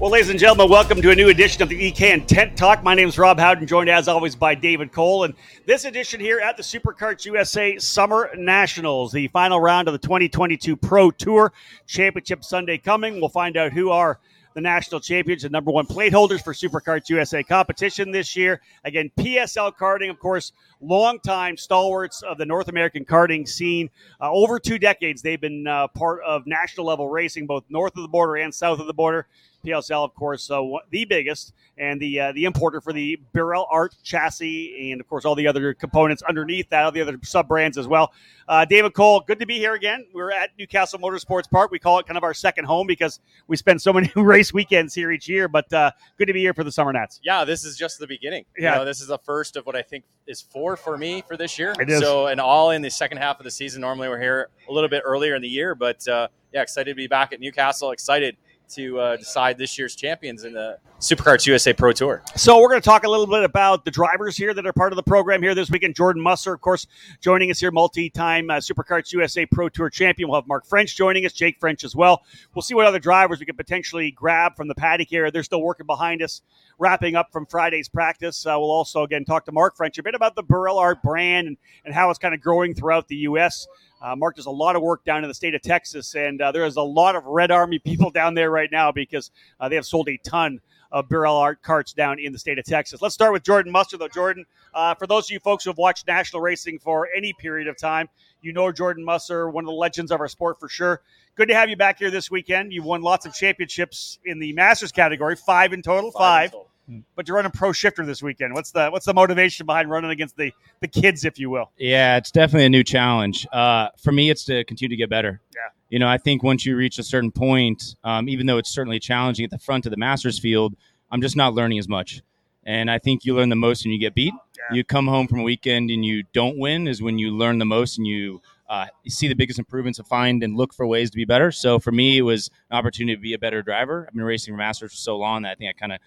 Well, ladies and gentlemen, welcome to a new edition of the EK Tent Talk. My name is Rob Howden, joined as always by David Cole. And this edition here at the SuperKarts USA Summer Nationals, the final round of the 2022 Pro Tour Championship Sunday coming. We'll find out who are the national champions and number one plate holders for SuperKarts USA competition this year. Again, PSL karting, of course, longtime stalwarts of the North American karting scene. Uh, over two decades, they've been uh, part of national level racing, both north of the border and south of the border. PSL, of course, uh, the biggest and the uh, the importer for the Birel Art chassis, and of course all the other components underneath that, all the other sub brands as well. Uh, David Cole, good to be here again. We're at New Castle Motorsports Park. We call it kind of our second home because we spend so many race weekends here each year. But uh, good to be here for the Summer Nats. Yeah, this is just the beginning. Yeah, you know, this is the first of what I think is four for me for this year. It is. So, and all in the second half of the season. Normally, we're here a little bit earlier in the year, but uh, yeah, excited to be back at New Castle. Excited to uh, decide this year's champions in the SuperKarts USA Pro Tour. So we're going to talk a little bit about the drivers here that are part of the program here this weekend. Jordan Musser, of course, joining us here, multi-time uh, SuperKarts USA Pro Tour champion. We'll have Mark French joining us, Jake French as well. We'll see what other drivers we can potentially grab from the paddock area. They're still working behind us, wrapping up from Friday's practice. Uh, we'll also again talk to Mark French a bit about the Birel Art brand and, and how it's kind of growing throughout the U.S. Uh, Mark does a lot of work down in the state of Texas, and uh, there is a lot of Red Army people down there right now because uh, they have sold a ton of Birel Art carts down in the state of Texas. Let's start with Jordan Musser, though. Jordan, uh, for those of you folks who have watched national racing for any period of time, you know Jordan Musser, one of the legends of our sport for sure. Good to have you back here this weekend. You've won lots of championships in the Masters category, five in total, five. in total. But you're running pro shifter this weekend. What's the what's the motivation behind running against the the kids, if you will? Yeah, it's definitely a new challenge. Uh, for me, it's to continue to get better. Yeah. You know, I think once you reach a certain point, um, even though it's certainly challenging at the front of the Masters field, I'm just not learning as much. And I think you learn the most when you get beat. Yeah. You come home from a weekend and you don't win is when you learn the most and you, uh, you see the biggest improvements and find and look for ways to be better. So for me, it was an opportunity to be a better driver. I've been racing for Masters for so long that I think I kind of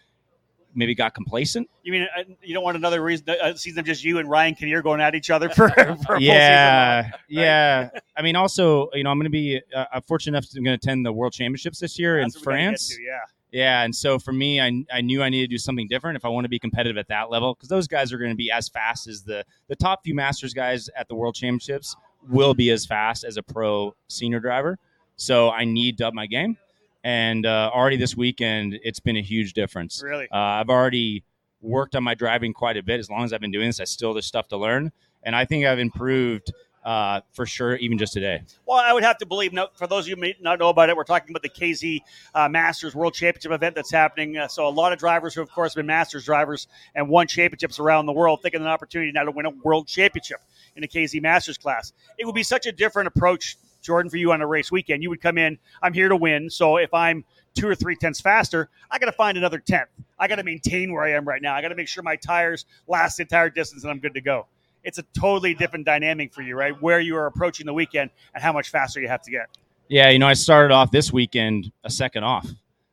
maybe got complacent. You mean uh, you don't want another reason a season of just you and Ryan Kinnear going at each other for, for yeah, season? yeah. I mean, also, you know, I'm going to be uh, fortunate enough to going to attend the World Championships this year That's in what we gotta get France. to, yeah. Yeah, and so for me, I, I knew I needed to do something different if I want to be competitive at that level because those guys are going to be as fast as the the top few Masters guys at the World Championships will be as fast as a pro senior driver. So I need to up my game, and uh, already this weekend it's been a huge difference. Really? Uh, I've already worked on my driving quite a bit. As long as I've been doing this, I still there's stuff to learn, and I think I've improved uh, for sure even just today. Well, I would have to believe. No, for those of you who may not know about it, we're talking about the KZ uh, Masters World Championship event that's happening. Uh, so a lot of drivers who, of course, have been Masters drivers and won championships around the world, thinking an opportunity now to win a World Championship in the KZ Masters class. It would be such a different approach, Jordan, for you on a race weekend. You would come in. I'm here to win. So if I'm two or three tenths faster, I got to find another tenth. I got to maintain where I am right now. I got to make sure my tires last the entire distance and I'm good to go. It's a totally different dynamic for you, right? Where you are approaching the weekend and how much faster you have to get. Yeah, you know, I started off this weekend a second off,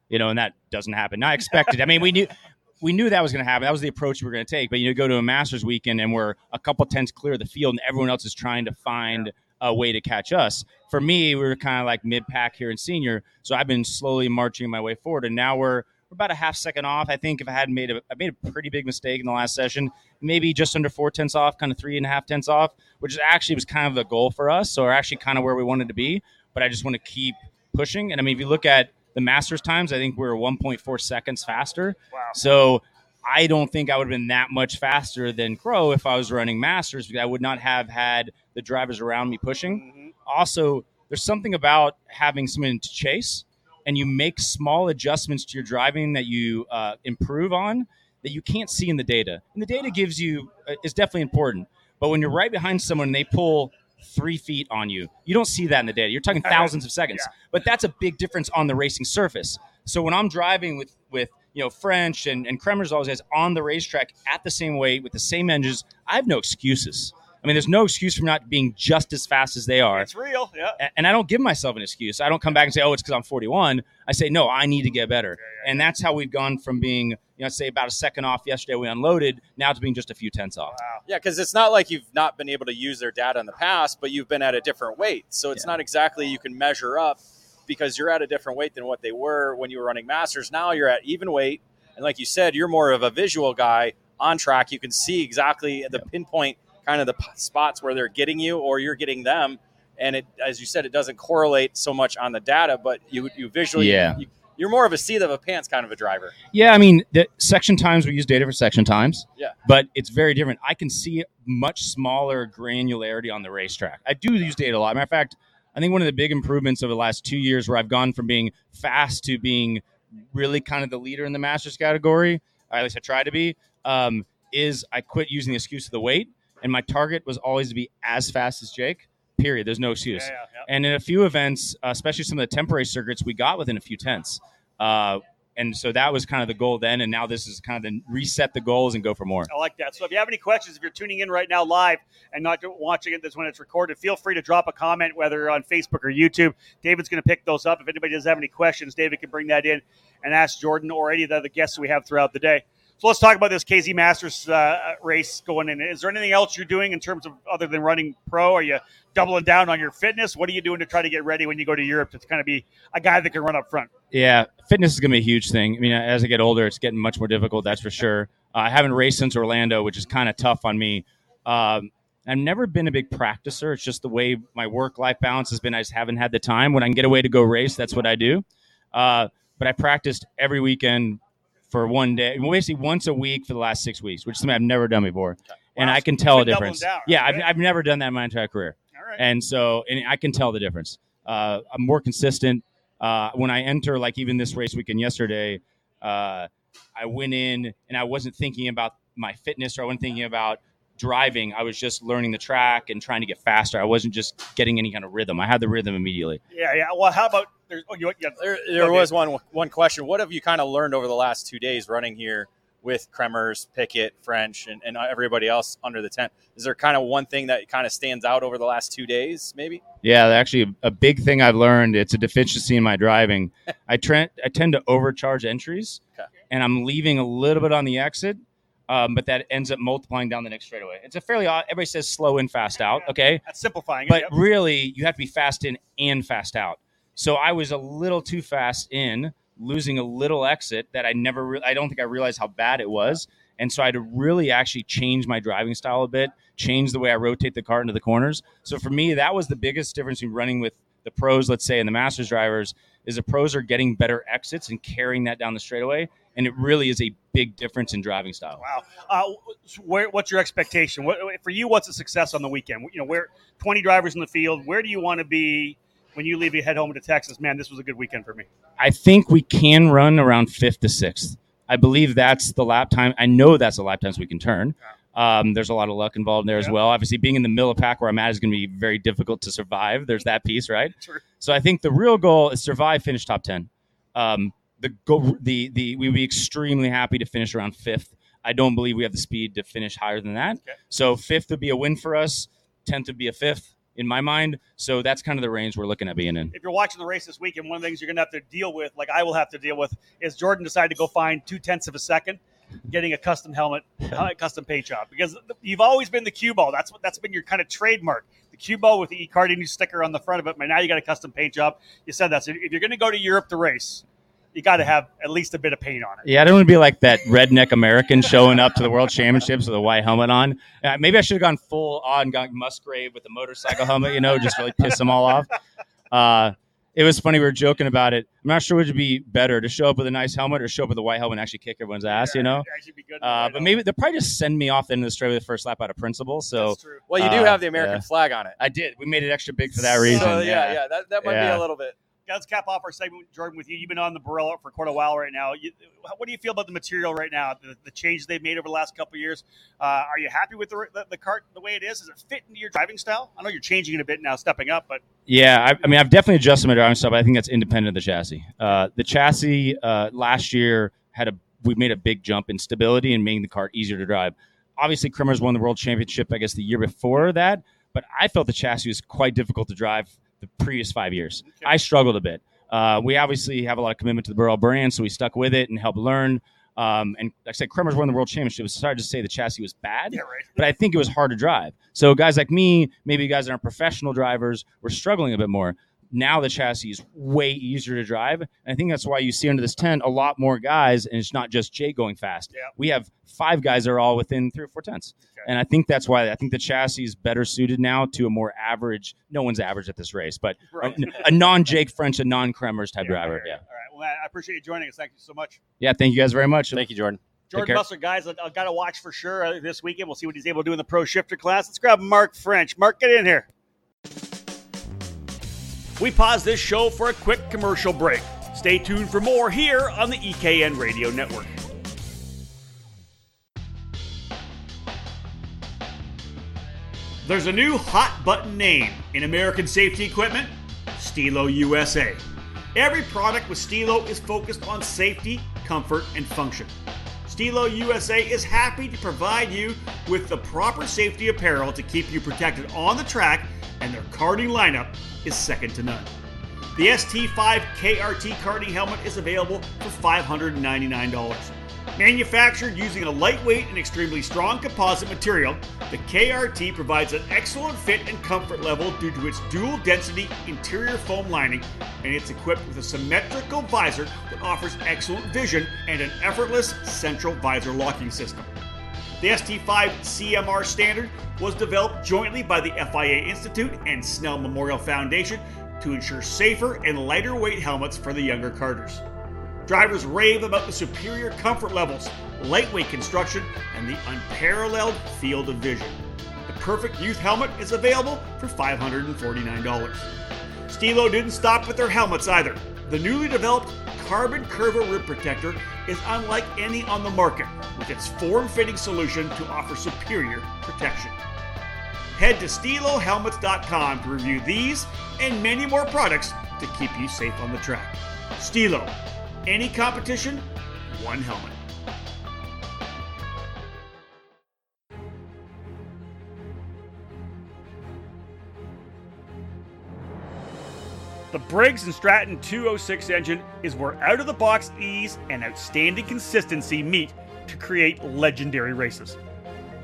you know, and that doesn't happen. I expected. I mean, we knew we knew that was going to happen. That was the approach we were going to take. But you know, go to a Masters weekend and we're a couple tenths clear of the field, and everyone else is trying to find a way to catch us. For me, we were kind of like mid pack here in senior, so I've been slowly marching my way forward, and now we're we're about a half second off. I think if I hadn't made a, I made a pretty big mistake in the last session, maybe just under four tenths off, kind of three and a half tenths off, which is actually was kind of the goal for us. So we're actually kind of where we wanted to be. But I just want to keep pushing. And I mean, if you look at the Masters times, I think we're 1.4 seconds faster. Wow. So I don't think I would have been that much faster than Crow if I was running Masters because I would not have had the drivers around me pushing. Mhm. Also, there's something about having someone to chase and you make small adjustments to your driving that you uh, improve on that you can't see in the data. And the data gives you uh, is definitely important. But when you're right behind someone and they pull three feet on you, you don't see that in the data. You're talking thousands of seconds. Yeah. But that's a big difference on the racing surface. So when I'm driving with with you know French and, and Kremers always has on the racetrack at the same weight with the same engines, I have no excuses. I mean, there's no excuse for not being just as fast as they are. It's real. Yeah. And I don't give myself an excuse. I don't come back and say, "Oh, it's because I'm 41." I say, "No, I need to get better." And that's how we've gone from being, you know, say about a second off yesterday we unloaded, now to being just a few tenths off. Wow. Yeah, because it's not like you've not been able to use their data in the past, but you've been at a different weight. So it's Yeah. not exactly you can measure up because you're at a different weight than what they were when you were running masters. Now you're at even weight, and like you said, you're more of a visual guy on track. You can see exactly the pinpoint kind of the p- spots where they're getting you or you're getting them. And it, as you said, it doesn't correlate so much on the data, but you you visually, Yeah. you, you're more of a seat of a pants kind of a driver. Yeah, I mean, the section times we use data for section times. Yeah. but it's very different. I can see much smaller granularity on the racetrack. I do use data a lot. Matter of fact, I think one of the big improvements over the last two years, where I've gone from being fast to being really kind of the leader in the masters category, at least I try to be, um, is I quit using the excuse of the weight, and my target was always to be as fast as Jake. Period. There's no excuse. Yeah, yeah, yeah. And in a few events, uh, especially some of the temporary circuits, we got within a few tenths. Uh, and so that was kind of the goal then. And now this is kind of the reset the goals and go for more. I like that. So if you have any questions, if you're tuning in right now live and not watching it this when it's recorded, feel free to drop a comment, whether on Facebook or YouTube. David's going to pick those up. If anybody does have any questions, David can bring that in and ask Jordan or any of the other guests we have throughout the day. So let's talk about this KZ Masters uh, race going in. Is there anything else you're doing in terms of other than running pro? Are you doubling down on your fitness? What are you doing to try to get ready when you go to Europe to kind of be a guy that can run up front? Yeah, fitness is going to be a huge thing. I mean, as I get older, it's getting much more difficult, that's for sure. Uh, I haven't raced since Orlando, which is kind of tough on me. Um, I've never been a big practicer. It's just the way my work life balance has been. I just haven't had the time. When I can get away to go race, that's what I do. Uh, but I practiced every weekend for one day, basically once a week for the last six weeks, which is something I've never done before. And Wow, I can tell a you've been doubling difference. down, yeah, I've. I've never done that in my entire career. All right. And so, and I can tell the difference. Uh, I'm more consistent. Uh, when I enter, like even this race weekend yesterday, uh, I went in and I wasn't thinking about my fitness or I wasn't thinking about driving. I was just learning the track and trying to get faster. I wasn't just getting any kind of rhythm. I had the rhythm immediately. yeah, yeah. Well, how about there's? Oh, you, yeah, There, there Okay. was one one question. What have you kind of learned over the last two days running here with Kremers, Pickett, French, and, and everybody else under the tent? Is there kind of one thing that kind of stands out over the last two days, maybe? Yeah, actually, a big thing I've learned it's a deficiency in my driving. I trend I tend to overcharge entries, Okay. and I'm leaving a little bit on the exit, um, but that ends up multiplying down the next straightaway. It's a fairly odd. Everybody says slow in, fast out. Okay, that's simplifying. it, but yep. really you have to be fast in and fast out. So I was a little too fast in, losing a little exit that I never. Re- I don't think I realized how bad it was, and so I had to really actually change my driving style a bit, change the way I rotate the car into the corners. So for me, that was the biggest difference in running with the pros, let's say, and the masters drivers. Is the pros are getting better exits and carrying that down the straightaway, and it really is a big difference in driving style. Wow. Uh, where, what's your expectation? What, for you, what's a success on the weekend? You know, where 20 drivers in the field, where do you want to be when you leave, you head home to Texas? Man, this was a good weekend for me. I think we can run around fifth to sixth. I believe that's the lap time. I know that's the lap times we can turn. Um, there's a lot of luck involved in there as well. Obviously, being in the middle of pack where I'm at is going to be very difficult to survive. There's that piece, right? Sure. So I think the real goal is survive, finish top ten. Um, the go, the the we would be extremely happy to finish around fifth. I don't believe we have the speed to finish higher than that. Okay. So fifth would be a win for us. Tenth would be a fifth in my mind. So that's kind of the range we're looking at being in. If you're watching the race this weekend, one of the things you're going to have to deal with, like I will have to deal with, is Jordan decided to go find two tenths of a second getting a custom helmet, a custom paint job because you've always been the cue ball. That's what that's been your kind of trademark. The cue ball with the E Cardini sticker on the front of it. But now you got a custom paint job. You said that. So if you're going to go to Europe to race, you got to have at least a bit of paint on it. Yeah, I don't want to be like that redneck American showing up to the World Championships with a white helmet on. Uh, maybe I should have gone full on, gone Musgrave with the motorcycle helmet, you know, just really piss them all off. Uh, it was funny. We were joking about it. I'm not sure which would be better to show up with a nice helmet or show up with a white helmet and actually kick everyone's ass, you know? Be good. Uh, but maybe they'll probably just send me off the end of the straight with the first lap out of principle. So That's true. Well, you do Uh, have the American yeah. flag on it. I did. We made it extra big for that reason. So, yeah, yeah, that, that might be a little bit. Let's cap off our segment, Jordan, with you. You've been on the Barilla for quite a while right now. You, what do you feel about the material right now? The, the changes they've made over the last couple of years. Uh, are you happy with the, the the cart the way it is? Does it fit into your driving style? I know you're changing it a bit now, stepping up, but Yeah, I, I mean, I've definitely adjusted my driving style. But I think that's independent of the chassis. Uh, the chassis uh, last year had a we made a big jump in stability and making the cart easier to drive. Obviously, Kremers won the world championship, I guess, the year before that. But I felt the chassis was quite difficult to drive the previous five years. Okay. I struggled a bit. Uh, we obviously have a lot of commitment to the Birel brand, so we stuck with it and helped learn. Um, and like I said, Kremers won the world championship. It's hard to say the chassis was bad yeah, right. but I think it was hard to drive. So guys like me, maybe guys that aren't professional drivers, were struggling a bit more. Now the chassis is way easier to drive. And I think that's why you see under this tent a lot more guys, and it's not just Jay going fast. Yeah. We have five guys that are all within three or four tenths. Okay. And I think that's why I think the chassis is better suited now to a more average. No one's average at this race, but Right. a, a non Jake French, a non Kremers type Yeah, driver. yeah. Yeah. All right. Well, I appreciate you joining us. Thank you so much. Yeah. Thank you guys very much. Thank you, Jordan. Jordan care. Musser, guys, I- I've got to watch for sure uh, this weekend. We'll see what he's able to do in the pro shifter class. Let's grab Mark French. Mark, get in here. We pause this show for a quick commercial break. Stay tuned for more here on the EKN Radio Network. There's a new hot button name in American safety equipment Stilo USA. Every product with Stilo is focused on safety, comfort, and function. Stilo USA is happy to provide you with the proper safety apparel to keep you protected on the track, and their karting lineup is second to none. The ST5 KRT karting helmet is available for $599. Manufactured using a lightweight and extremely strong composite material, the KRT provides an excellent fit and comfort level due to its dual density interior foam lining, and it's equipped with a symmetrical visor that offers excellent vision and an effortless central visor locking system. The ST5 CMR standard was developed jointly by the FIA Institute and Snell Memorial Foundation to ensure safer and lighter weight helmets for the younger karters. Drivers rave about the superior comfort levels, lightweight construction, and the unparalleled field of vision. The perfect youth helmet is available for $549. Stilo didn't stop with their helmets either. The newly developed Carbon Curva Rib Protector is unlike any on the market, with its form-fitting solution to offer superior protection. Head to StiloHelmets.com to review these and many more products to keep you safe on the track. Stilo, any competition, one helmet. The Briggs & Stratton 206 engine is where out-of-the-box ease and outstanding consistency meet to create legendary races.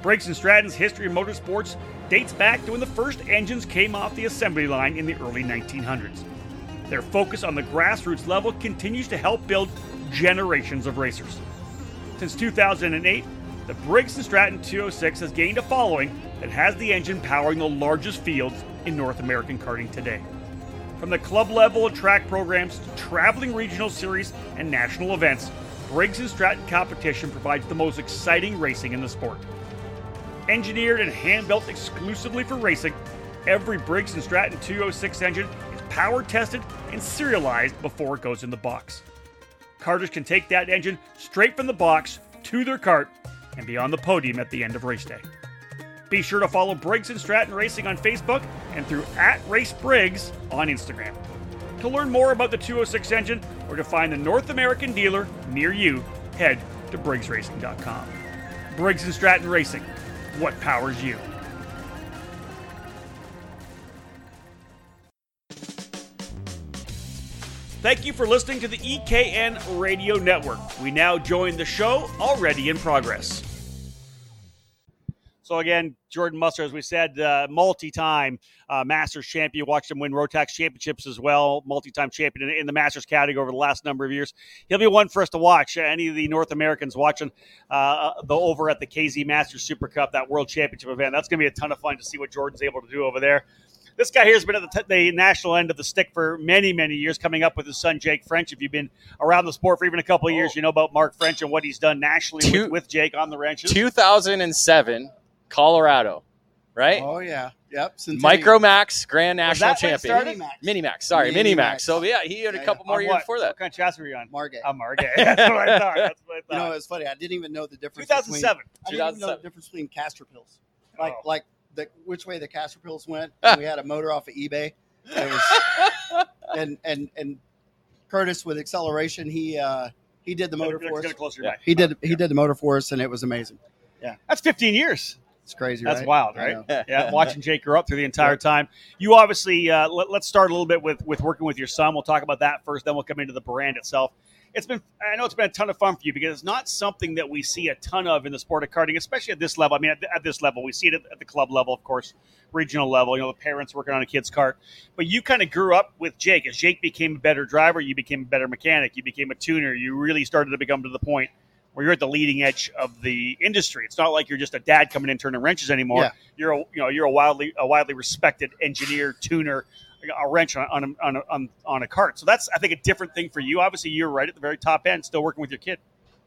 Briggs & Stratton's history of motorsports dates back to when the first engines came off the assembly line in the early 1900s. Their focus on the grassroots level continues to help build generations of racers. Since 2008, the Briggs & Stratton 206 has gained a following that has the engine powering the largest fields in North American karting today. From the club level track programs to traveling regional series and national events, Briggs & Stratton competition provides the most exciting racing in the sport. Engineered and hand-built exclusively for racing, every Briggs & Stratton 206 engine power tested and serialized before it goes in the box. Carters can take that engine straight from the box to their cart and be on the podium at the end of race day. Be sure to follow Briggs & Stratton Racing on Facebook and through at Race Briggs on Instagram. To learn more about the 206 engine or to find the North American dealer near you, head to briggsracing.com. Briggs & Stratton Racing, what powers you? Thank you for listening to the EKN Radio Network. We now join the show already in progress. So again, Jordan Musser, as we said, uh, multi-time uh, Masters champion. Watched him win Rotax championships as well. Multi-time champion in, in, the Masters category over the last number of years. He'll be one for us to watch. Any of the North Americans watching uh, the over at the KZ Masters Super Cup, that World Championship event, that's going to be a ton of fun to see what Jordan's able to do over there. This guy here has been at the, t- the national end of the stick for many, many years, coming up with his son Jake French. If you've been around the sport for even a couple of years, you know about Mark French and what he's done nationally Two- with, with Jake on the wrenches. 2007, Colorado, right? Oh yeah, yep. Since Micromax Grand National that when it champion. started? Minimax, sorry, Mini Minimax. Max. So yeah, he had a couple yeah. more years what? before What that. kind of chassis were you on? Margay. I'm Margay. That's what I thought. That's what I thought. you thought. know, it's funny. I didn't even know the difference. 2007. Between, I didn't even know the difference between castor pills. Like Oh. like the which way the caster pills went. and we had a motor off of eBay. It was, and and and Curtis with acceleration. He uh he did the motor Get- for get us. it closer Yeah. He did he did the motor for us, and it was amazing. Yeah, that's 15 years. It's crazy. That's right? wild, right? Yeah, watching Jake grow up through the entire time. You obviously uh, let, us start a little bit with with working with your son. We'll talk about that first, then we'll come into the brand itself. It's been I know it's been a ton of fun for you because it's not something that we see a ton of in the sport of karting, especially at this level. I mean, at, at this level, we see it at, at, the club level, of course, regional level. You know, the parents working on a kid's cart, but you kind of grew up with Jake. As Jake became a better driver, you became a better mechanic. You became a tuner. You really started to become to the point where you're at the leading edge of the industry. It's not like you're just a dad coming in turning wrenches anymore. Yeah. You're a, you know you're a widely a widely respected engineer, tuner, a wrench on on, on, on, on a cart. So that's I think a different thing for you. Obviously, you're right at the very top end, still working with your kid.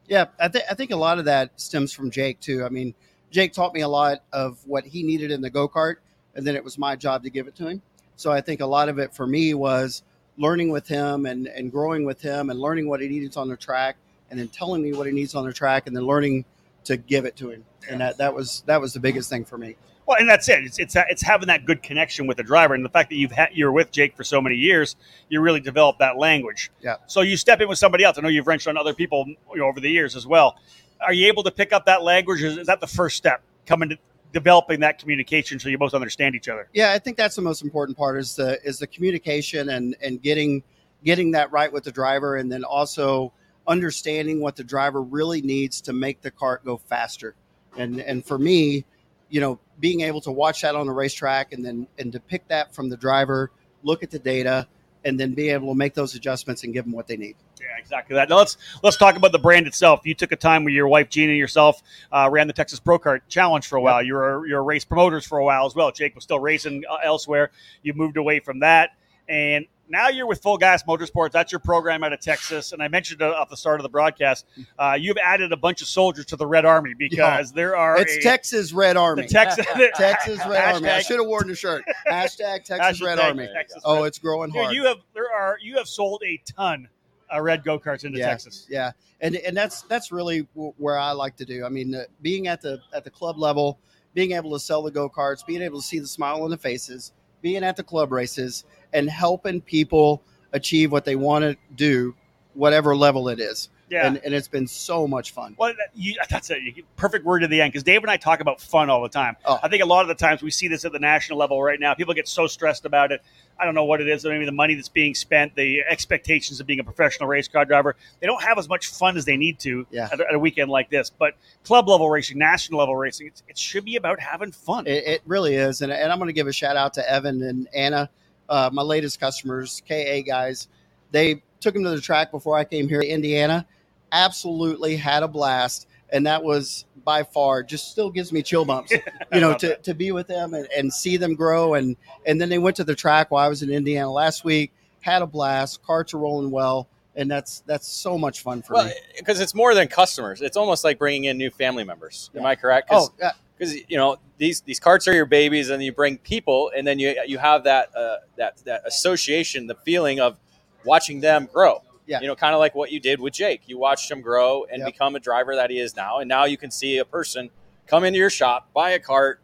Yeah, I, th- I think a lot of that stems from Jake too. I mean, Jake taught me a lot of what he needed in the go kart, and then it was my job to give it to him. So I think a lot of it for me was learning with him and, and growing with him and learning what he needed on the track and then telling me what he needs on the track and then learning to give it to him. And that, that was that was the biggest thing for me. Well, and that's it. It's, it's uh, it's having that good connection with the driver, and the fact that you've had you're with Jake for so many years, you really develop that language. Yeah. So you step in with somebody else. I know you've wrenched on other people you know, over the years as well. Are you able to pick up that language? Is, is that the first step coming to developing that communication so you both understand each other? Yeah, I think that's the most important part is the is the communication and and getting getting that right with the driver, and then also understanding what the driver really needs to make the cart go faster. And and for me, you know, being able to watch that on the racetrack and then and to pick that from the driver, look at the data, and then be able to make those adjustments and give them what they need. Yeah, exactly that. Now let's let's talk about the brand itself. You took a time where your wife Gina and yourself uh, ran the Texas Pro Kart Challenge for a while. Yep. You were you were race promoters for a while as well. Jake was still racing uh, elsewhere. You moved away from that, and now you're with Full Gas Motorsports. That's your program out of Texas. And I mentioned it at the start of the broadcast, uh, you've added a bunch of soldiers to the Red Army because yeah. there are. It's a, Texas Red Army. Texas, Texas Red Army. I should have worn the shirt. Hashtag Texas hashtag Red Army. Texas oh, Red. it's growing hard. You have there are you have sold a ton of red go karts into yeah, Texas. Yeah, and and that's that's really where I like to do. I mean, uh, being at the at the club level, being able to sell the go karts, being able to see the smile on the faces, being at the club races and helping people achieve what they want to do, whatever level it is. Yeah. And, and it's been so much fun. Well, you, that's a perfect word to the end because Dave and I talk about fun all the time. Oh. I think a lot of the times we see this at the national level right now. People get so stressed about it. I don't know what it is. Maybe the money that's being spent, the expectations of being a professional race car driver. They don't have as much fun as they need to yeah. at, at, a weekend like this. But club level racing, national level racing, it should be about having fun. It, it really is. And, and I'm going to give a shout out to Evan and Anna uh, my latest customers, KA guys, they took them to the track before I came here to Indiana. Absolutely had a blast. And that was by far just still gives me chill bumps, you know, to, to be with them and, and see them grow. And, and then they went to the track while I was in Indiana last week, had a blast. Carts are rolling well and that's that's so much fun for well, me because it's more than customers. It's almost like bringing in new family members. Yeah. Am I correct? Oh, yeah because you know these these carts are your babies, and you bring people, and then you you have that uh, that that association, the feeling of watching them grow. Yeah. You know, kind of like what you did with Jake. You watched him grow and yep. become a driver that he is now, and now you can see a person come into your shop, buy a cart,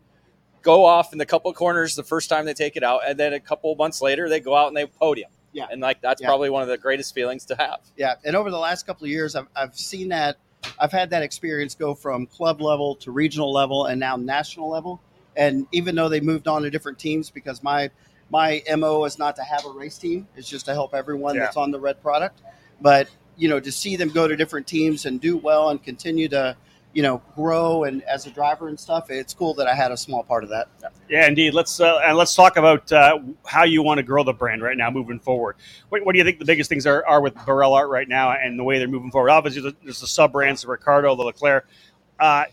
go off in the couple corners the first time they take it out, and then a couple months later they go out and they podium. Yeah. And like that's yeah. probably one of the greatest feelings to have. Yeah. And over the last couple of years, I've, I've seen that I've had that experience go from club level to regional level and now national level. And even though they moved on to different teams, because my my mo is not to have a race team; it's just to help everyone yeah. that's on the red product. But you know, to see them go to different teams and do well and continue to you know grow and as a driver and stuff it's cool that i had a small part of that. Yeah indeed. Let's uh, and let's talk about uh, how you want to grow the brand right now moving forward. What, what, do you think the biggest things are, are with Birel Art right now and the way they're moving forward? Obviously there's the sub brands the Ricciardo the leclerc. Uh,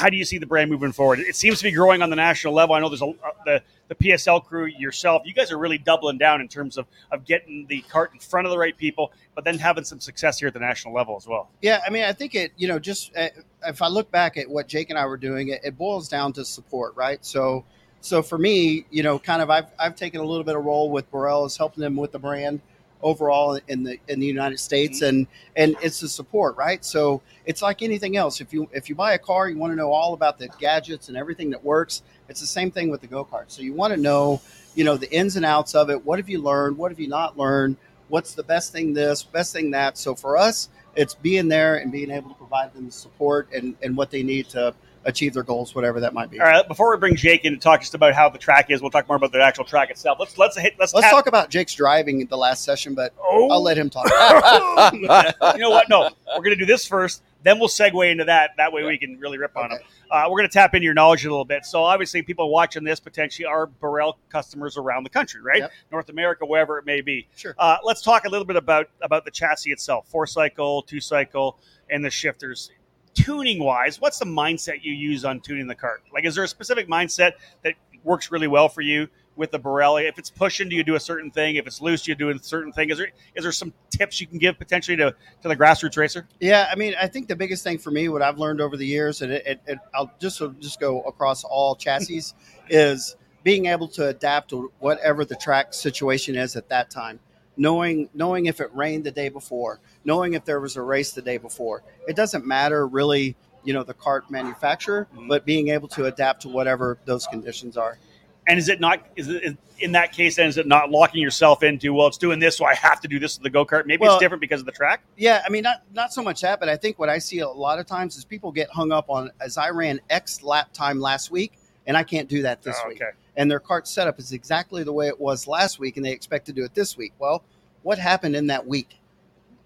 how do you see the brand moving forward it seems to be growing on the national level i know there's a uh, the the PSL crew, yourself, you guys are really doubling down in terms of, of getting the cart in front of the right people, but then having some success here at the national level as well. Yeah, I mean, I think it, you know, just uh, if I look back at what Jake and I were doing, it, it, boils down to support, right? So, so for me, you know, kind of, I've, I've taken a little bit of role with Birel as helping them with the brand overall in the in the United States, mm-hmm. and and it's the support, right? So it's like anything else. If you if you buy a car, you want to know all about the gadgets and everything that works. It's the same thing with the go kart. So you want to know, you know, the ins and outs of it. What have you learned? What have you not learned? What's the best thing this, best thing that? So for us, it's being there and being able to provide them the support and, and what they need to achieve their goals, whatever that might be. All right, before we bring Jake in to talk just about how the track is, we'll talk more about the actual track itself. Let's let's hit let's, Let's tap- talk about Jake's driving the last session, but Oh. I'll let him talk. you know what? No, we're going to do this first, then we'll segue into that. That way we can really rip on them. Okay. Uh, we're going to tap into your knowledge a little bit. So obviously, people watching this potentially are Birel customers around the country, right? Yep. North America, wherever it may be. Sure. Uh, let's talk a little bit about about the chassis itself, four cycle, two cycle, and the shifters. Tuning wise, what's the mindset you use on tuning the cart? Like, is there a specific mindset that works really well for you with the Borelli? If it's pushing, do you do a certain thing? If it's loose, do you do a certain thing? Is there is there some tips you can give potentially to, to the grassroots racer? Yeah, I mean, I think the biggest thing for me, what I've learned over the years, and it, it, it, I'll just just go across all chassis, is being able to adapt to whatever the track situation is at that time. Knowing knowing if it rained the day before, knowing if there was a race the day before. It doesn't matter really, you know, the cart manufacturer, Mhm. but being able to adapt to whatever those conditions are. And is it not is it in that case then is it not locking yourself into well it's doing this so I have to do this with the go kart? Maybe Well- it's different because of the track. Yeah, I mean, not not so much that, but I think what I see a lot of times is people get hung up on as I ran X lap time last week, and I can't do that this Oh, week. And their cart setup is exactly the way it was last week, and they expect to do it this week. Well, what happened in that week?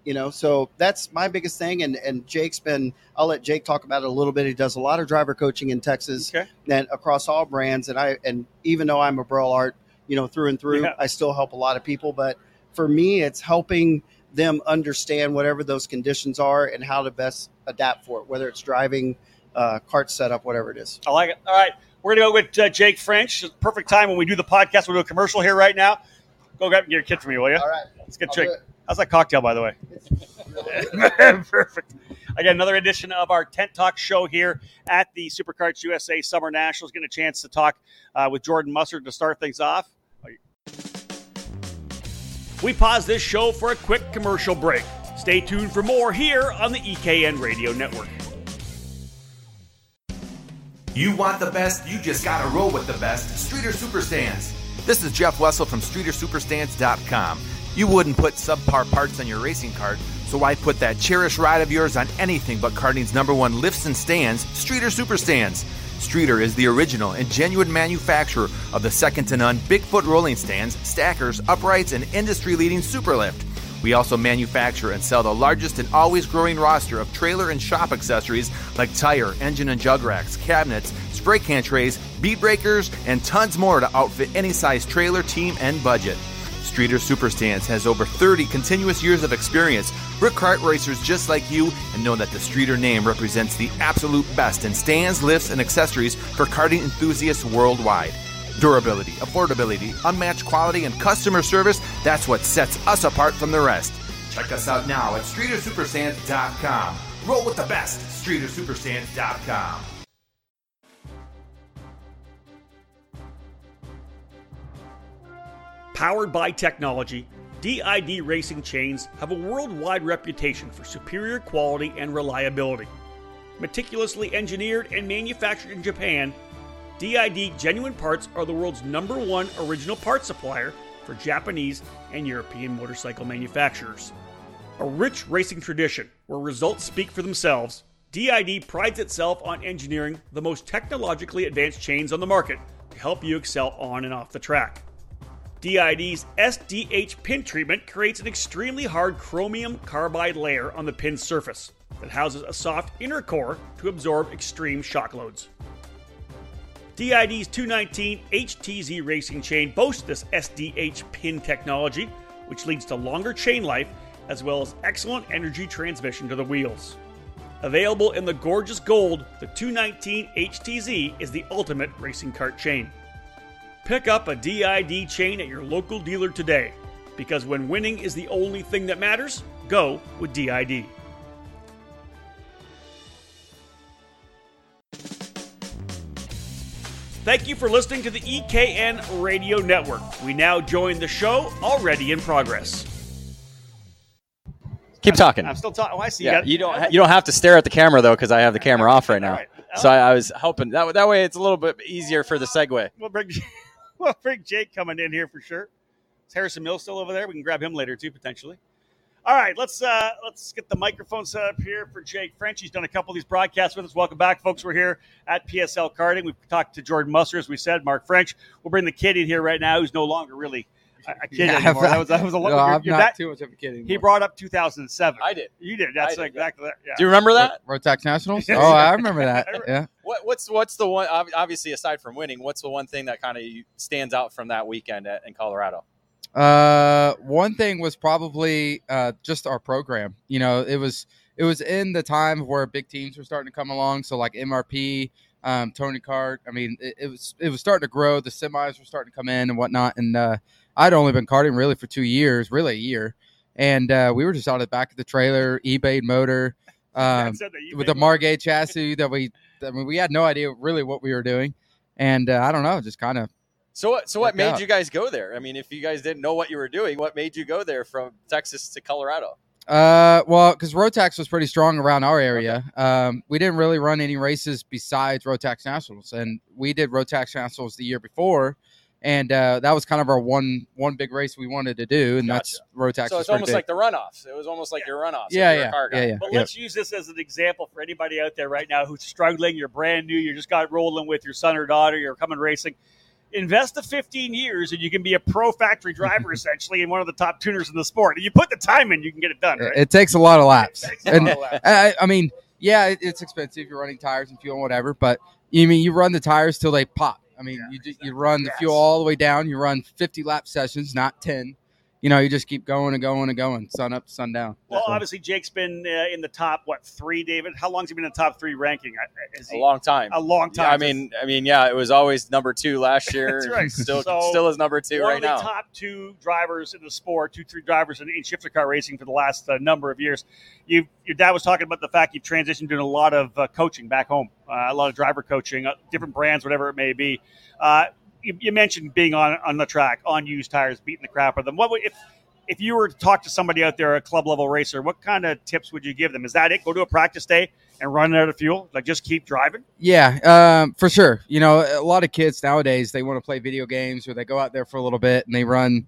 You know, so that's my biggest thing. And and Jake's been. I'll let Jake talk about it a little bit. He does a lot of driver coaching in Texas Okay. and across all brands. And I and even though I'm a Birel Art, you know, through and through, Yeah. I still help a lot of people. But for me, it's helping them understand whatever those conditions are and how to best adapt for it, whether it's driving, uh, cart setup, whatever it is. I like it. All right. We're gonna go with uh, Jake French. Perfect time when we do the podcast. We'll do a commercial here right now. Go grab your kid for me, will you? All right. Let's get I'll Jake. How's that cocktail, by the way? Perfect. Again, another edition of our Tent Talk show here at the SuperKarts USA Summer Nationals. Getting a chance to talk uh, with Jordan Mustard to start things off. We pause this show for a quick commercial break. Stay tuned for more here on the EKN Radio Network. You want the best, you just gotta roll with the best. Streeter Superstands. This is Jeff Wessel from StreeterSuperstands.com. You wouldn't put subpar parts on your racing cart, so why put that cherished ride of yours on anything but karting's number one lifts and stands, Streeter Superstands? Streeter is the original and genuine manufacturer of the second to none Bigfoot rolling stands, stackers, uprights, and industry leading Superlift. We also manufacture and sell the largest and always growing roster of trailer and shop accessories like tire, engine and jug racks, cabinets, spray can trays, bead breakers, and tons more to outfit any size trailer, team, and budget. Streeter Superstands has over 30 continuous years of experience. We're kart racers just like you and know that the Streeter name represents the absolute best in stands, lifts, and accessories for karting enthusiasts worldwide. Durability, affordability, unmatched quality, and customer service that's what sets us apart from the rest. Check us out now at StreeterSuperstands.com. Roll with the best, StreeterSuperstands.com. Powered by technology, DID racing chains have a worldwide reputation for superior quality and reliability. Meticulously engineered and manufactured in Japan, DID genuine parts are the world's number one original parts supplier for Japanese and European motorcycle manufacturers. A rich racing tradition where results speak for themselves, DID prides itself on engineering the most technologically advanced chains on the market to help you excel on and off the track. DID's SDH pin treatment creates an extremely hard chromium carbide layer on the pin surface that houses a soft inner core to absorb extreme shock loads. DID's 219 HTZ racing chain boasts this SDH pin technology, which leads to longer chain life as well as excellent energy transmission to the wheels. Available in the gorgeous gold, the 219 HTZ is the ultimate racing cart chain. Pick up a DID chain at your local dealer today, because when winning is the only thing that matters, go with DID. Thank you for listening to the EKN Radio Network. We now join the show already in progress. Keep talking. I'm still talking. Oh, I see. Yeah, got- you don't ha- you don't have to stare at the camera though because I have the camera off right now. So I, I was hoping that that way it's a little bit easier for the segue. We'll bring, we'll bring Jake coming in here for sure. Is Harrison Mills still over there? We can grab him later too, potentially. All right, let's uh, let's get the microphone set up here for Jake French. He's done a couple of these broadcasts with us. Welcome back, folks. We're here at PSL Karting. We've talked to Jordan Musser, as we said, Mark French. We'll bring the kid in here right now, who's no longer really a, a kid Yeah, anymore. That was that was a No, you're- I'm you're not that- too much of a kid anymore. He brought up 2007. I did. you did. That's I did, exactly that. Yeah. Do you remember that? Rotax Nationals. Oh, I remember that. Yeah. What, what's what's the one? Obviously, aside from winning, what's the one thing that kind of stands out from that weekend at, in Colorado? Uh, one thing was probably uh, just our program. You know, it was it was in the time where big teams were starting to come along. So like MRP, um, Tony Kart. I mean, it, it was it was starting to grow. The semis were starting to come in and whatnot. And uh, I'd only been karting really for two years, really a year. And uh, we were just out of the back of the trailer, eBay motor, um, that with the Margay chassis that we. I mean, we had no idea really what we were doing, and uh, I don't know, just kind of So what? So what made out. you guys go there? I mean, if you guys didn't know what you were doing, what made you go there from Texas to Colorado? Uh, well, because Rotax was pretty strong around our area. Um, we didn't really run any races besides Rotax Nationals, and we did Rotax Nationals the year before, and uh, that was kind of our one one big race we wanted to do, and that's Rotax. so it's almost big. like the runoffs. It was almost like your runoffs. yeah, yeah, car guy. yeah, yeah, But yeah. let's use this as an example for anybody out there right now who's struggling. You're brand new. You just got rolling with your son or daughter. You're coming racing. Invest the 15 years, and you can be a pro factory driver essentially, and one of the top tuners in the sport. If you put the time in, you can get it done. Right? It takes a lot of laps, and of laps. I, I mean, yeah, it, it's expensive. You're running tires and fuel and whatever, but you mean you run the tires till they pop. I mean, Yeah, you exactly. you run the Yes. fuel all the way down. You run 50 lap sessions, not 10. You know, you just keep going and going and going, sun up, sun down. Well, So- obviously, Jake's been uh, in the top what three, David? How long's he been in the top three ranking? Uh, Is a long time. a long Yeah, time? I mean, I mean, yeah, it was always number two last year. That's right. Still, So, still is number two one right of the now. top two drivers in the sport, two, three drivers in, in shifter car racing for the last uh, number of years. You, your dad was talking about the fact you've transitioned to a lot of uh, coaching back home, uh, a lot of driver coaching, uh, different brands, whatever it may be. You, you mentioned being on on the track, on used tires, beating the crap out of them. What would, if if you were to talk to somebody out there, a club level racer, what kind of tips would you give them? Is that it? Go to a practice day and run out of fuel, like just keep driving. Yeah, um, for sure. You know, a lot of kids nowadays, they want to play video games or they go out there for a little bit and they run,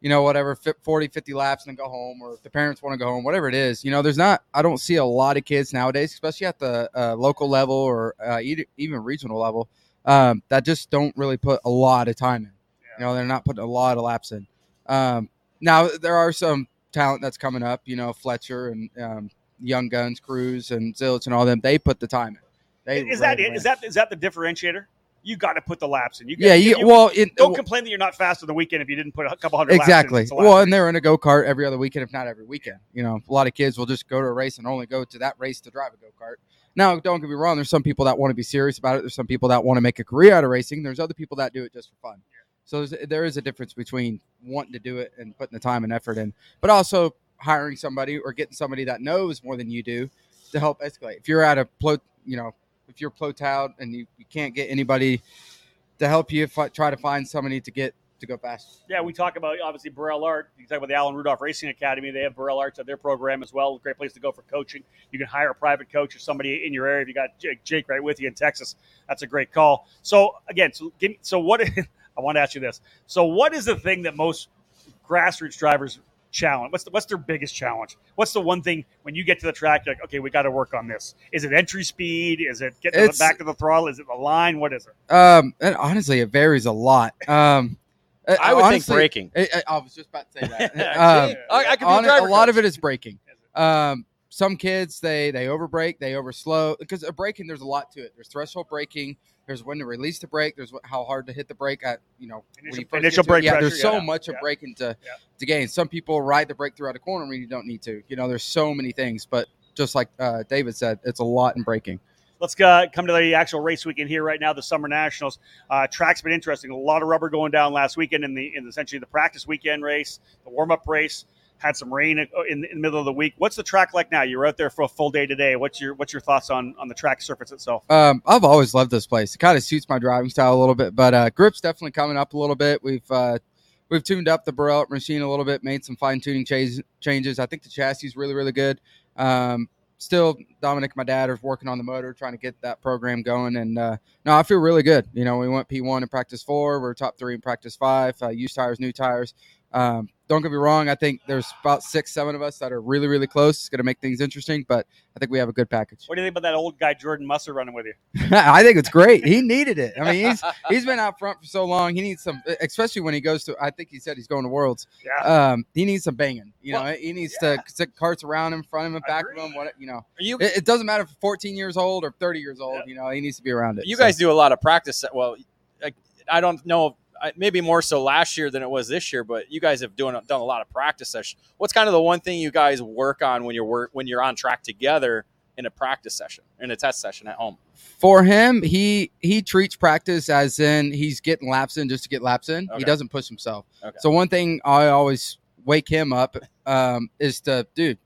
you know, whatever, fi- 40, 50 laps and then go home or if the parents want to go home, whatever it is. You know, there's not, I don't see a lot of kids nowadays, especially at the uh, local level or uh, even regional level, um, that just don't really put a lot of time in. You know, they're not putting a lot of laps in. Um, now, there are some talent that's coming up, you know, Fletcher and um, Young Guns, Cruz, and Zilch and all them. They put the time in. They Is that it? Is that is that the differentiator? You got to put the laps in. You yeah, you, well, it, don't complain that you're not fast on the weekend if you didn't put a couple hundred exactly. laps in. Well, and they're in a go kart every other weekend, if not every weekend. You know, a lot of kids will just go to a race and only go to that race to drive a go kart. Now, don't get me wrong. There's some people that want to be serious about it. There's some people that want to make a career out of racing. There's other people that do it just for fun. So there's, there is a difference between wanting to do it and putting the time and effort in, but also hiring somebody or getting somebody that knows more than you do to help escalate. If you're at a plo, you know, if you're plotted out and you, you can't get anybody to help you, fi- try to find somebody to get to go fast. Yeah, we talk about obviously Birel Art. You talk about the Alan Rudolph Racing Academy. They have Birel Arts at their program as well. Great place to go for coaching. You can hire a private coach or somebody in your area. If you got Jake, Jake right with you in Texas, that's a great call. So again, so give so what? I want to ask you this. So what is the thing that most grassroots drivers challenge? What's the, what's their biggest challenge? What's the one thing when you get to the track, you're like, okay, we got to work on this? Is it entry speed? Is it getting to the back of the throttle? Is it the line? What is it? Um, and honestly, it varies a lot. Um, I would honestly, think breaking. I, I- I was just about to say that. Um. I, I could be a, hon- a lot of it is breaking. Um, some kids they they overbrake, they overslow because a braking. There's a lot to it. There's threshold braking. There's when to release the brake. There's what, how hard to hit the brake at you know when Initial- you first initial get it. brake Yeah, pressure, there's so yeah. much of Yeah. braking to Yeah. to gain. Some people ride the brake throughout a corner when you don't need to. You know, there's so many things. But just like uh, David said, it's a lot in braking. Let's uh, come to the actual race weekend here right now. The Summer Nationals uh, track's been interesting. A lot of rubber going down last weekend in the in essentially the practice weekend race, the warm up race. Had some rain in, in the middle of the week. What's the track like now? You're out there for a full day today. What's your what's your thoughts on on the track surface itself? Um, I've always loved this place. It kind of suits my driving style a little bit, but uh, grip's definitely coming up a little bit. We've uh, we've tuned up the Birel machine a little bit, made some fine tuning changes. Changes. I think the chassis is really really good. Um, still, Dominic, my dad, is working on the motor, trying to get that program going. And uh, no, I feel really good. You know, we went P one in practice four. We're top three in practice five. Uh, used tires, new tires. Um, don't get me wrong. I think there's about six, seven of us that are really, really close. It's going to make things interesting, but I think we have a good package. What do you think about that old guy Jordan Musser running with you? I think it's great. He needed it. I mean, he's he's been out front for so long. He needs some, especially when he goes to. I think he said he's going to Worlds. Yeah. Um, he needs some banging. You know, he needs yeah. to sit carts around him, front of him, back of him. What you know, Are you it, it doesn't matter if 14 years old or 30 years old. Yeah. You know, he needs to be around it. you So- guys do a lot of practice. Well, I, I don't know. I- Maybe more so last year than it was this year, but you guys have doing done a lot of practice sessions. What's kind of the one thing you guys work on when you're work when you're on track together in a practice session, in a test session at home? for him, he he treats practice as in he's getting laps in just to get laps in. Okay. He doesn't push himself. Okay. So one thing I always wake him up um, is to, dude,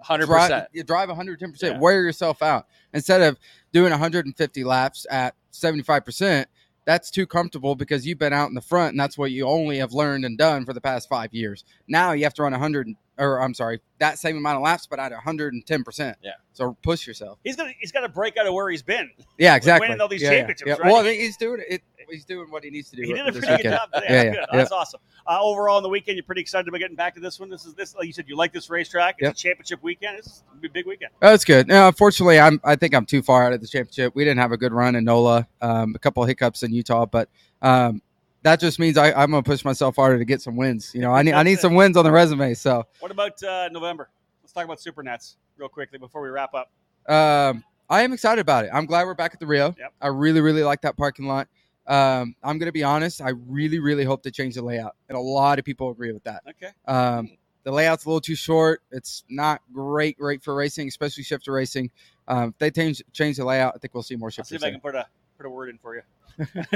Hundred drive, percent. you drive 110 percent wear yourself out instead of doing 150 laps at 75 percent that's too comfortable because you've been out in the front and that's what you only have learned and done for the past five years. Now you have to run 100 or i'm sorry that same amount of laps but at 110 percent Yeah. so push yourself He's gonna he's got to break out of where he's been. yeah exactly winning all these Yeah, yeah, championships, yeah. right? well I think he's doing it he's doing what he needs to do He did a pretty good job today. Yeah, That's yeah, good. That's awesome. Uh, overall, in the weekend, you're pretty excited about getting back to this one. This is this, like you said, you like this racetrack. It's Yep. a championship weekend. This is a big weekend. Oh, that's good. No, unfortunately, I'm. I think I'm too far out of the championship. We didn't have a good run in NOLA. Um, a couple of hiccups in Utah, but um, that just means I, I'm gonna push myself harder to get some wins. You know, I need I need some wins on the resume. So What about uh, November? Let's talk about Supernats real quickly before we wrap up. um, I am excited about it. I'm glad we're back at the Rio. Yep. I really really like that parking lot. Um, I'm gonna be honest. I really really hope to change the layout, and a lot of people agree with that. Okay. Um, the layout's a little too short. It's not great, great for racing, especially shifter racing. Um, if they change change the layout, I think we'll see more I'll see if I can put a put a word in for you.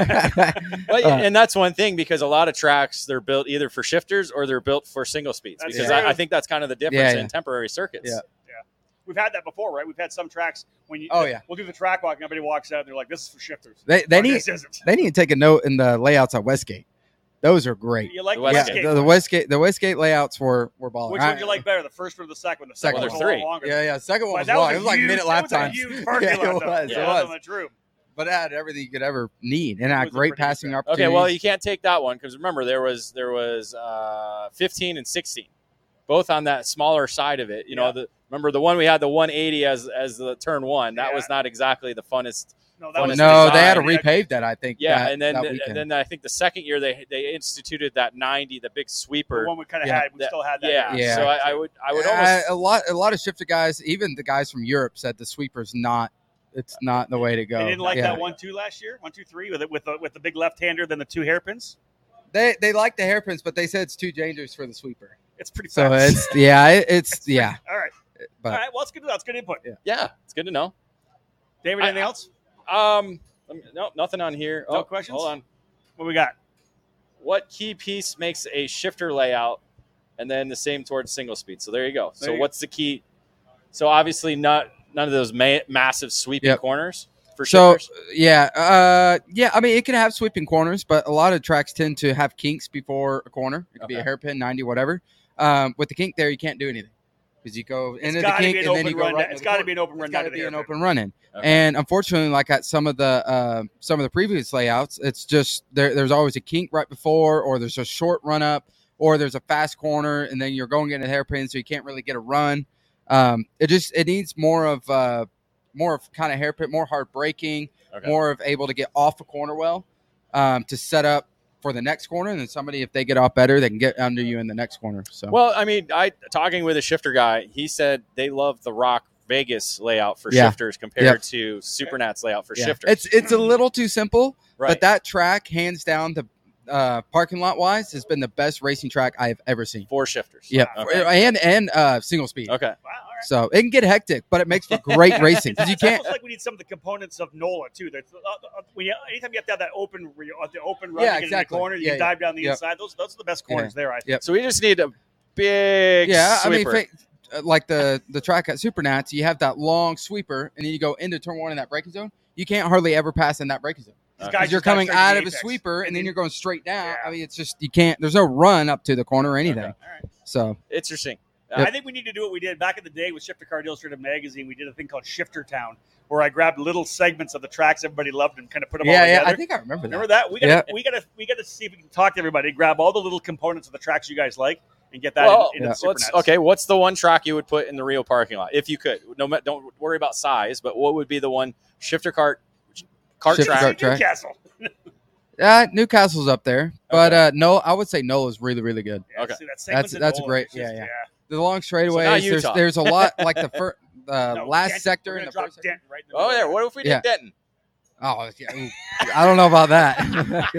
Well, Uh, and that's one thing because a lot of tracks they're built either for shifters or they're built for single speeds. That's because. I, I think that's kind of the difference Yeah, yeah. in temporary circuits. Yeah. Yeah. We've had that before, right? We've had some tracks when you Oh, yeah. we'll do the track walk and everybody walks out and they're like, "This is for shifters." They they Or, need this isn't. they need to take a note in the layouts at Westgate. Those are great. You like The the Yeah, Westgate. Westgate? the, the Westgate the Westgate layouts were were balling. Which one do you like better, the first one or the second one? The second, Second one. a lot Three. longer. Yeah, yeah. Second one But was that long. was It a was like minute lap was a times. huge Yeah, it was. That It was was. Much room. But it had everything you could ever need, and it It had great pretty good passing track. opportunities. Okay, well you can't take that one because remember there was there was uh, 15 and 16, both on that smaller side of it. You know, the remember the one we had the 180 as as the turn one. That Yeah. was not exactly the funnest. No, that Fun no, they had to repave that. I think. Yeah, that- and then and then I think the second year they they instituted that 90, the big the sweeper. one we kind of Yeah. had. We That- still had that. yeah. Yeah. So I, I would I would almost a lot a lot of shifter guys, even the guys from Europe, said the sweeper's not. It's not the way to go. They didn't like Yeah. that one two last year, one two three with it with the with the big left hander, then the two hairpins. They they like the hairpins, but they said it's too dangerous for the sweeper. It's pretty So it's yeah, it, it's yeah. all right, But all right. Well, that's good. That's good input. yeah, yeah, it's good to know. David, I- anything else? Um, no, nothing on here. No oh, questions? Hold on. What we got? What key piece makes a shifter layout, and then the same towards single speed? So there you go. There so you go. what's the key? So obviously not none of those ma- massive sweeping Yep. corners for So shifters. yeah, uh, yeah. I mean, it can have sweeping corners, but a lot of tracks tend to have kinks before a corner. It could be a hairpin, ninety, whatever. Um, with the kink there, you can't do anything because you go into the kink an and then open you go run right. down- into it's the gotta be an open run It's down got to to be an open run in. Okay. And unfortunately, like at some of the uh, some of the previous layouts, it's just there, there's always a kink right before, or there's a short run up, or there's a fast corner, and then you're going into the hairpin, so you can't really get a run. Um, it just it needs more of uh, more of kind of hairpin, more hard braking, Okay. more of able to get off a corner well um, to set up for the next corner, and then somebody if they get off better, they can get under you in the next corner. So Well, I mean, I talking with a shifter guy, he said they love the ROK Vegas layout for Yeah. shifters compared Yep. to Supernats layout for yeah. shifters. it's it's a little too simple. right. But that track, hands down, the uh, parking lot wise, has been the best racing track I have ever seen. for shifters. Yep, Okay. and and uh, single speed. Okay. Wow, all right. So it can get hectic, but it makes for great racing because you It's can't. almost like we need some of the components of NOLA too. That's uh, uh, when you, anytime you have to have that open, where uh, the open run, Yeah, exactly. in the corner, you Yeah, dive down the Yep. inside. Those those are the best corners there. I think. Yep. So we just need a big Yeah, sweeper. I mean, fa- uh, like the the track at Supernats, you have that long sweeper, and then you go into turn one in that braking zone. You can't hardly ever pass in that braking zone These Okay. guys because uh, you're coming out of a sweeper, and then you're going straight down. Yeah. I mean, it's just you can't. There's no run up to the corner or anything. Okay. All right. So Interesting. Uh, yep. I think we need to do what we did back in the day with Shifter Kart Illustrated magazine. We did a thing called Shifter Town, where I grabbed little segments of the tracks everybody loved and kind of put them all yeah, together. yeah, I think I remember that. Remember that? We got to we got to we got to see if we can talk to everybody, grab all the little components of the tracks you guys like, and get that Well, in, into yeah. the super okay, what's the one track you would put in the Rio parking lot if you could? No, don't worry about size, but what would be the one shifter kart kart Shifter track? kart track. New Castle. Yeah, New Castle's up there, but uh, no, I would say no is really really good. Yeah, Okay. see, that segment's That's- in that's NOLA. great. It's just- Yeah, yeah. The long straightaways. now there's Utah. there's a lot like the first uh, No, last Denton. sector We're in gonna the drop first. sector. Denton right in the Oh, middle yeah. there. What if we did Yeah. Denton? Oh, yeah, ooh. I don't know about that. I love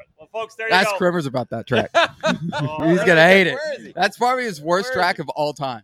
it. Well, folks, there you Ask go. Kremers about that track. Oh, He's gonna hate it. Where is he? That's probably his worst Where is track of all time.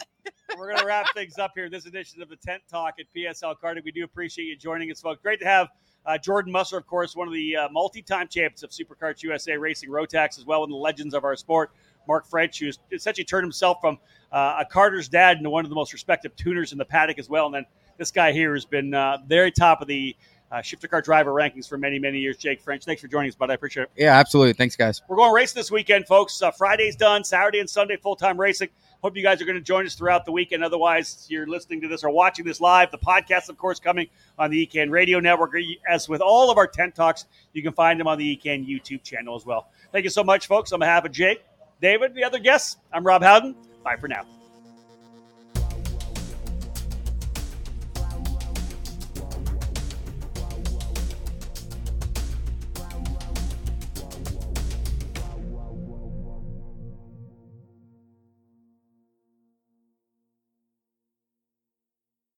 We're going to wrap things up here. In this edition of the Tent Talk at PSL Karting. We do appreciate you joining us, folks. Great to have uh, Jordan Musser, of course, one of the uh, multi-time champions of SuperKarts USA Racing Rotax, as well, and the legends of our sport. Mark French, who's essentially turned himself from uh, a karter's dad into one of the most respected tuners in the paddock as well. And then this guy here has been uh, very top of the uh, shifter car driver rankings for many, many years. Jake French, thanks for joining us, bud. I appreciate it. Yeah, absolutely. Thanks, guys. We're going racing this weekend, folks. Uh, Friday's done. Saturday and Sunday, full time racing. Hope you guys are going to join us throughout the weekend. Otherwise, you're listening to this or watching this live. The podcast, of course, coming on the EKN Radio Network. As with all of our tent talks, you can find them on the EKN YouTube channel as well. Thank you so much, folks. On behalf of Jake, David, the other guests, I'm Rob Howden. Bye for now.